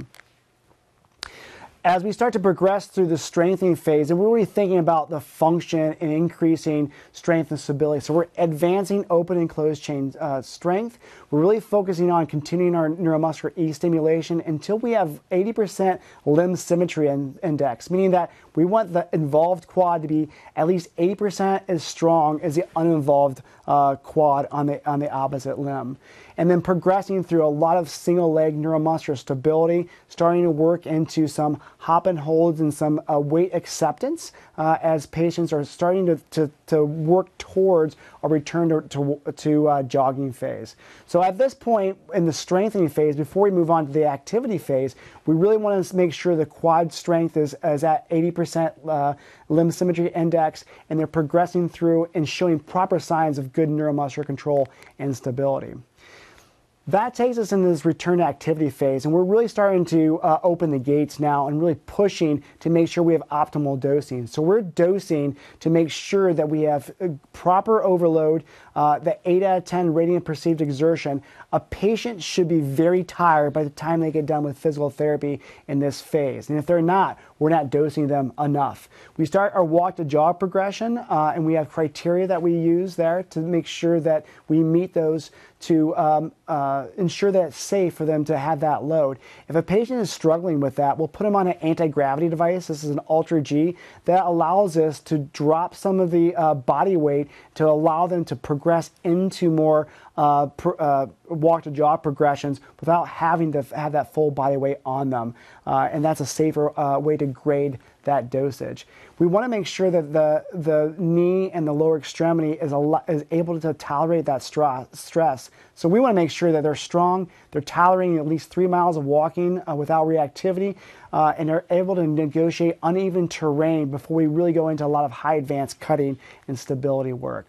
as we start to progress through the strengthening phase, and we're really thinking about the function and increasing strength and stability. So we're advancing open and closed chain uh, strength. We're really focusing on continuing our neuromuscular E stimulation until we have 80% limb symmetry in, index, meaning that we want the involved quad to be at least 80% as strong as the uninvolved uh, quad on the, on the opposite limb and then progressing through a lot of single leg neuromuscular stability, starting to work into some hop and holds and some uh, weight acceptance uh, as patients are starting to, to, to, work towards a return to, to, to uh, jogging phase. So at this point in the strengthening phase, before we move on to the activity phase, we really want to make sure the quad strength is, is at 80% uh, limb symmetry index and they're progressing through and showing proper signs of good neuromuscular control and stability. That takes us into this return to activity phase, and we're really starting to uh, open the gates now and really pushing to make sure we have optimal dosing. So we're dosing to make sure that we have uh, proper overload, uh, the 8 out of 10 rating of perceived exertion. A patient should be very tired by the time they get done with physical therapy in this phase. And if they're not, we're not dosing them enough. We start our walk to jog progression, uh, and we have criteria that we use there to make sure that we meet those to um, uh, ensure that it's safe for them to have that load. If a patient is struggling with that, we'll put them on an anti-gravity device. This is an AlterG that allows us to drop some of the uh, body weight to allow them to progress into more uh, uh, walk to jog progressions without having to have that full body weight on them. Uh, and that's a safer uh, way to grade that dosage. We want to make sure that the, the knee and the lower extremity is, a, is able to tolerate that stress. So we want to make sure that they're strong, they're tolerating at least three miles of walking uh, without reactivity, uh, and they're able to negotiate uneven terrain before we really go into a lot of high advanced cutting and stability work.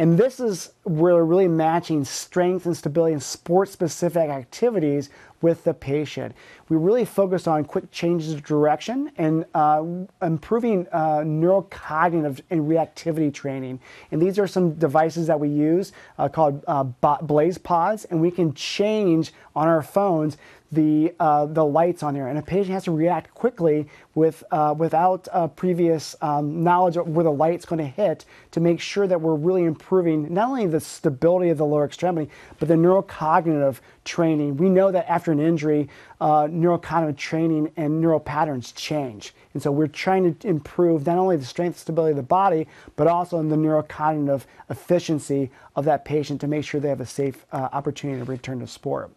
And this is we're really matching strength and stability and sport specific activities with the patient. We really focused on quick changes of direction and uh, improving uh, neurocognitive and reactivity training. And these are some devices that we use uh, called uh, BlazePods, and we can change on our phones the uh, the lights on there, and a patient has to react quickly with uh, without previous um, knowledge of where the light's going to hit to make sure that we're really improving not only the stability of the lower extremity but the neurocognitive training. We know that after an injury, uh, neurocognitive training and neural patterns change, and so we're trying to improve not only the strength and stability of the body but also in the neurocognitive efficiency of that patient to make sure they have a safe uh, opportunity to return to sport.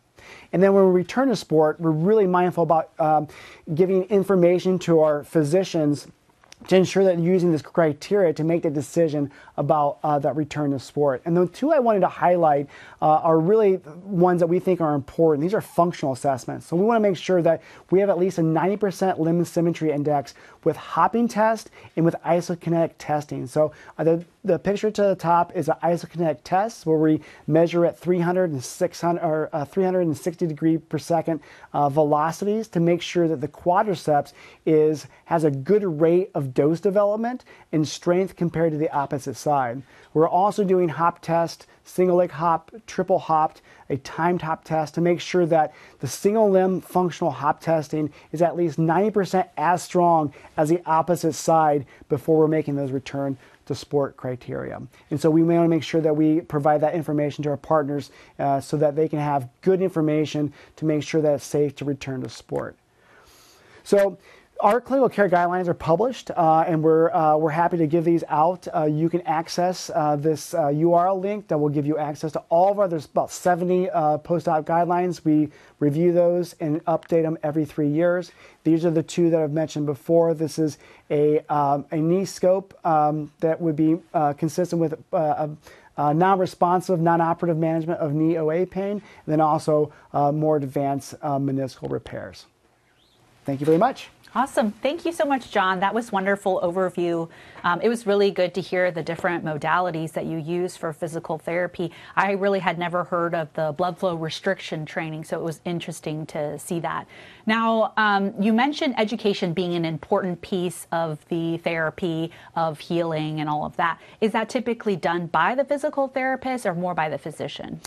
And then when we return to sport, we're really mindful about um, giving information to our physicians to ensure that using this criteria to make the decision about uh, that return to sport. And the two I wanted to highlight uh, are really ones that we think are important. These are functional assessments. So we want to make sure that we have at least a 90% limb symmetry index with hopping test and with isokinetic testing. So uh, the, the picture to the top is an isokinetic test where we measure at 300 and 600 or uh, 360 degree per second uh, velocities to make sure that the quadriceps is has a good rate of dose development and strength compared to the opposite side. We're also doing hop test, single leg hop, triple hopped, a timed hop test to make sure that the single limb functional hop testing is at least 90% as strong as the opposite side before we're making those return to sport criteria. And so we want to make sure that we provide that information to our partners uh, so that they can have good information to make sure that it's safe to return to sport. So our clinical care guidelines are published, uh, and we're uh, we're happy to give these out. Uh, you can access uh, this URL uh, link that will give you access to all of our. There's about 70 uh, post-op guidelines. We review those and update them every three years. These are the two that I've mentioned before. This is a um, a knee scope um, that would be consistent with. A, non-responsive, non-operative management of knee OA pain, and then also more advanced meniscal repairs. Thank you very much.
Awesome. Thank you so much, John. That was wonderful overview. Um, it was really good to hear the different modalities that you use for physical therapy. I really had never heard of the blood flow restriction training, so it was interesting to see that. Now, um, you mentioned education being an important piece of the therapy of healing and all of that. Is that typically done by the physical therapist or more by the physician?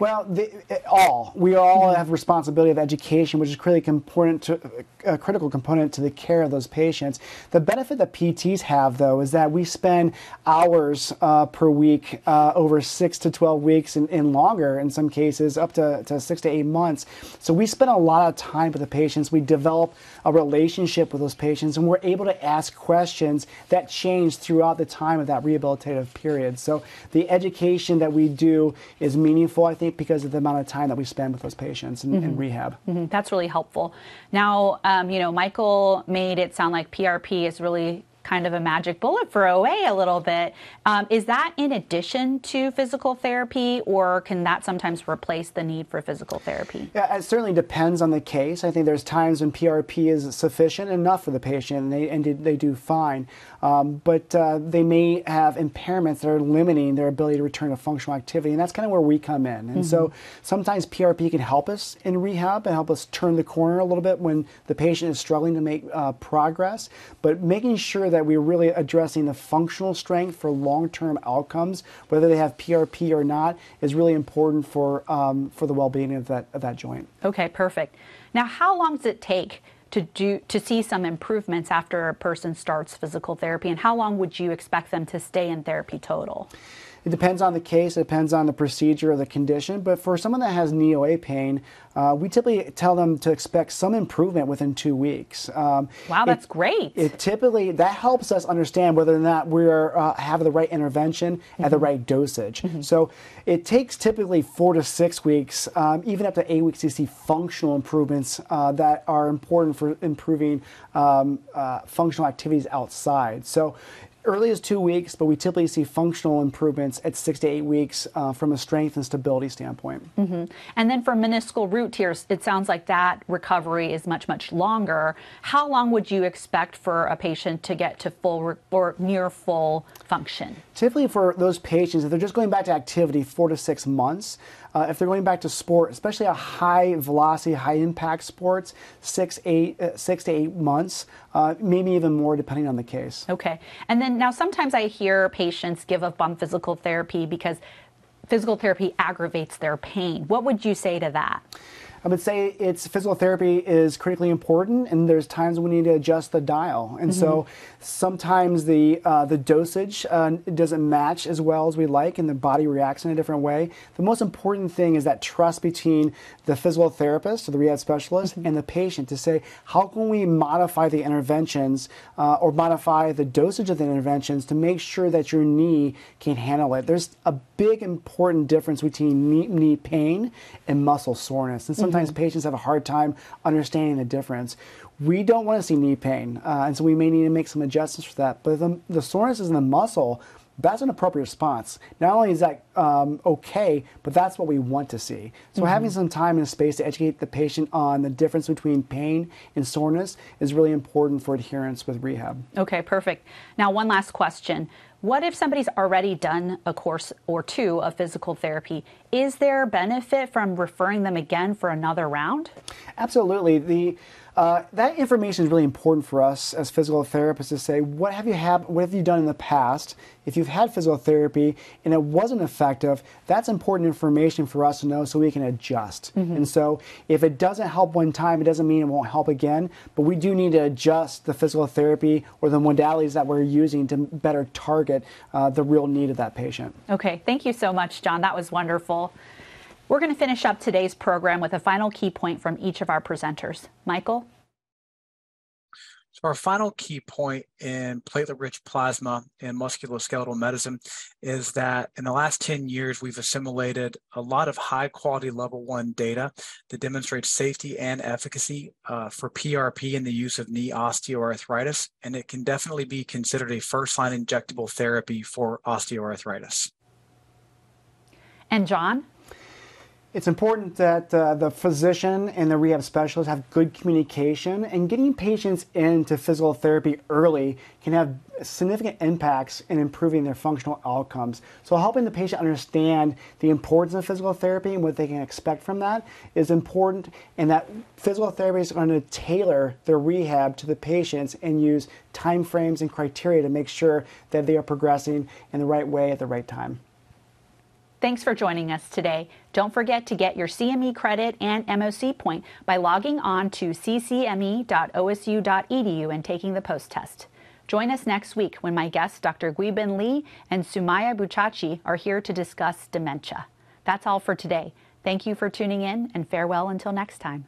Well, the, all we all mm-hmm. have responsibility of education, which is critically component to, a critical component to the care of those patients. The benefit that PTs have, though, is that we spend hours uh, per week uh, over six to twelve weeks and, and, longer in some cases, up to, to six to eight months. So we spend a lot of time with the patients. We develop a relationship with those patients, and we're able to ask questions that change throughout the time of that rehabilitative period. So the education that we do is meaningful, I think because of the amount of time that we spend with those patients in, mm-hmm. in rehab.
Mm-hmm. That's really helpful. Now, um, you know, Michael made it sound like PRP is really kind of a magic bullet for OA a little bit. Um, is that in addition to physical therapy, or can that sometimes replace the need for physical therapy?
Yeah, it certainly depends on the case. I think there's times when PRP is sufficient enough for the patient, and they and they do fine. Um, but uh, they may have impairments that are limiting their ability to return to functional activity, and that's kind of where we come in. And mm-hmm. so sometimes PRP can help us in rehab and help us turn the corner a little bit when the patient is struggling to make uh, progress. But making sure that we're really addressing the functional strength for long-term outcomes, whether they have PRP or not, is really important for um, for the well-being of that of that joint.
Okay, perfect. Now, how long does it take? To do to see some improvements after a person starts physical therapy and how long would you expect them to stay in therapy total
it depends on the case, it depends on the procedure or the condition. But for someone that has knee OA pain, uh, we typically tell them to expect some improvement within two weeks.
Um, wow, that's
it,
great.
It typically that helps us understand whether or not we're uh, have the right intervention mm-hmm. at the mm-hmm. right dosage. Mm-hmm. So it takes typically four to six weeks, um, even up to eight weeks, to see functional improvements uh, that are important for improving um, uh, functional activities outside. So early as two weeks, but we typically see functional improvements at six to eight weeks uh, from a strength and stability standpoint.
Mm-hmm. And then for meniscal root tears, it sounds like that recovery is much, much longer. How long would you expect for a patient to get to full re- or near full function?
Typically, for those patients, if they're just going back to activity, four to six months. Uh, if they're going back to sport, especially a high velocity, high impact sports, six, eight, uh, six to eight months, uh, maybe even more depending on the case.
Okay. And then now sometimes I hear patients give up on physical therapy because physical therapy aggravates their pain. What would you say to that?
I would say it's physical therapy is critically important, and there's times we need to adjust the dial. And mm-hmm. so sometimes the uh, the dosage uh, doesn't match as well as we like, and the body reacts in a different way. The most important thing is that trust between the physical therapist or the rehab specialist mm-hmm. and the patient to say how can we modify the interventions uh, or modify the dosage of the interventions to make sure that your knee can handle it. There's a big important difference between knee, knee pain and muscle soreness, and sometimes patients have a hard time understanding the difference. We don't want to see knee pain, uh, and so we may need to make some adjustments for that. But the, the soreness is in the muscle. That's an appropriate response. Not only is that um, okay, but that's what we want to see. So mm-hmm. having some time and space to educate the patient on the difference between pain and soreness is really important for adherence with rehab.
Okay, perfect. Now, one last question. What if somebody's already done a course or two of physical therapy? Is there benefit from referring them again for another round?
Absolutely. The uh, that information is really important for us as physical therapists to say what have you had, what have you done in the past? If you've had physical therapy and it wasn't effective, that's important information for us to know so we can adjust. Mm-hmm. And so if it doesn't help one time, it doesn't mean it won't help again. But we do need to adjust the physical therapy or the modalities that we're using to better target uh, the real need of that patient.
Okay, thank you so much, John. That was wonderful. We're going to finish up today's program with a final key point from each of our presenters. Michael?
So our final key point in platelet-rich plasma in musculoskeletal medicine is that in the last 10 years, we've assimilated a lot of high-quality level one data that demonstrates safety and efficacy uh, for PRP in the use of knee osteoarthritis, and it can definitely be considered a first-line injectable therapy for osteoarthritis.
And John?
It's important that uh, the physician and the rehab specialist have good communication, and getting patients into physical therapy early can have significant impacts in improving their functional outcomes. So, helping the patient understand the importance of physical therapy and what they can expect from that is important, and that physical therapists are going to tailor their rehab to the patients and use time frames and criteria to make sure that they are progressing in the right way at the right time.
Thanks for joining us today. Don't forget to get your CME credit and MOC point by logging on to ccme.osu.edu and taking the post test. Join us next week when my guests, Dr. Guibin Lee and Sumaya Buchachi, are here to discuss dementia. That's all for today. Thank you for tuning in and farewell until next time.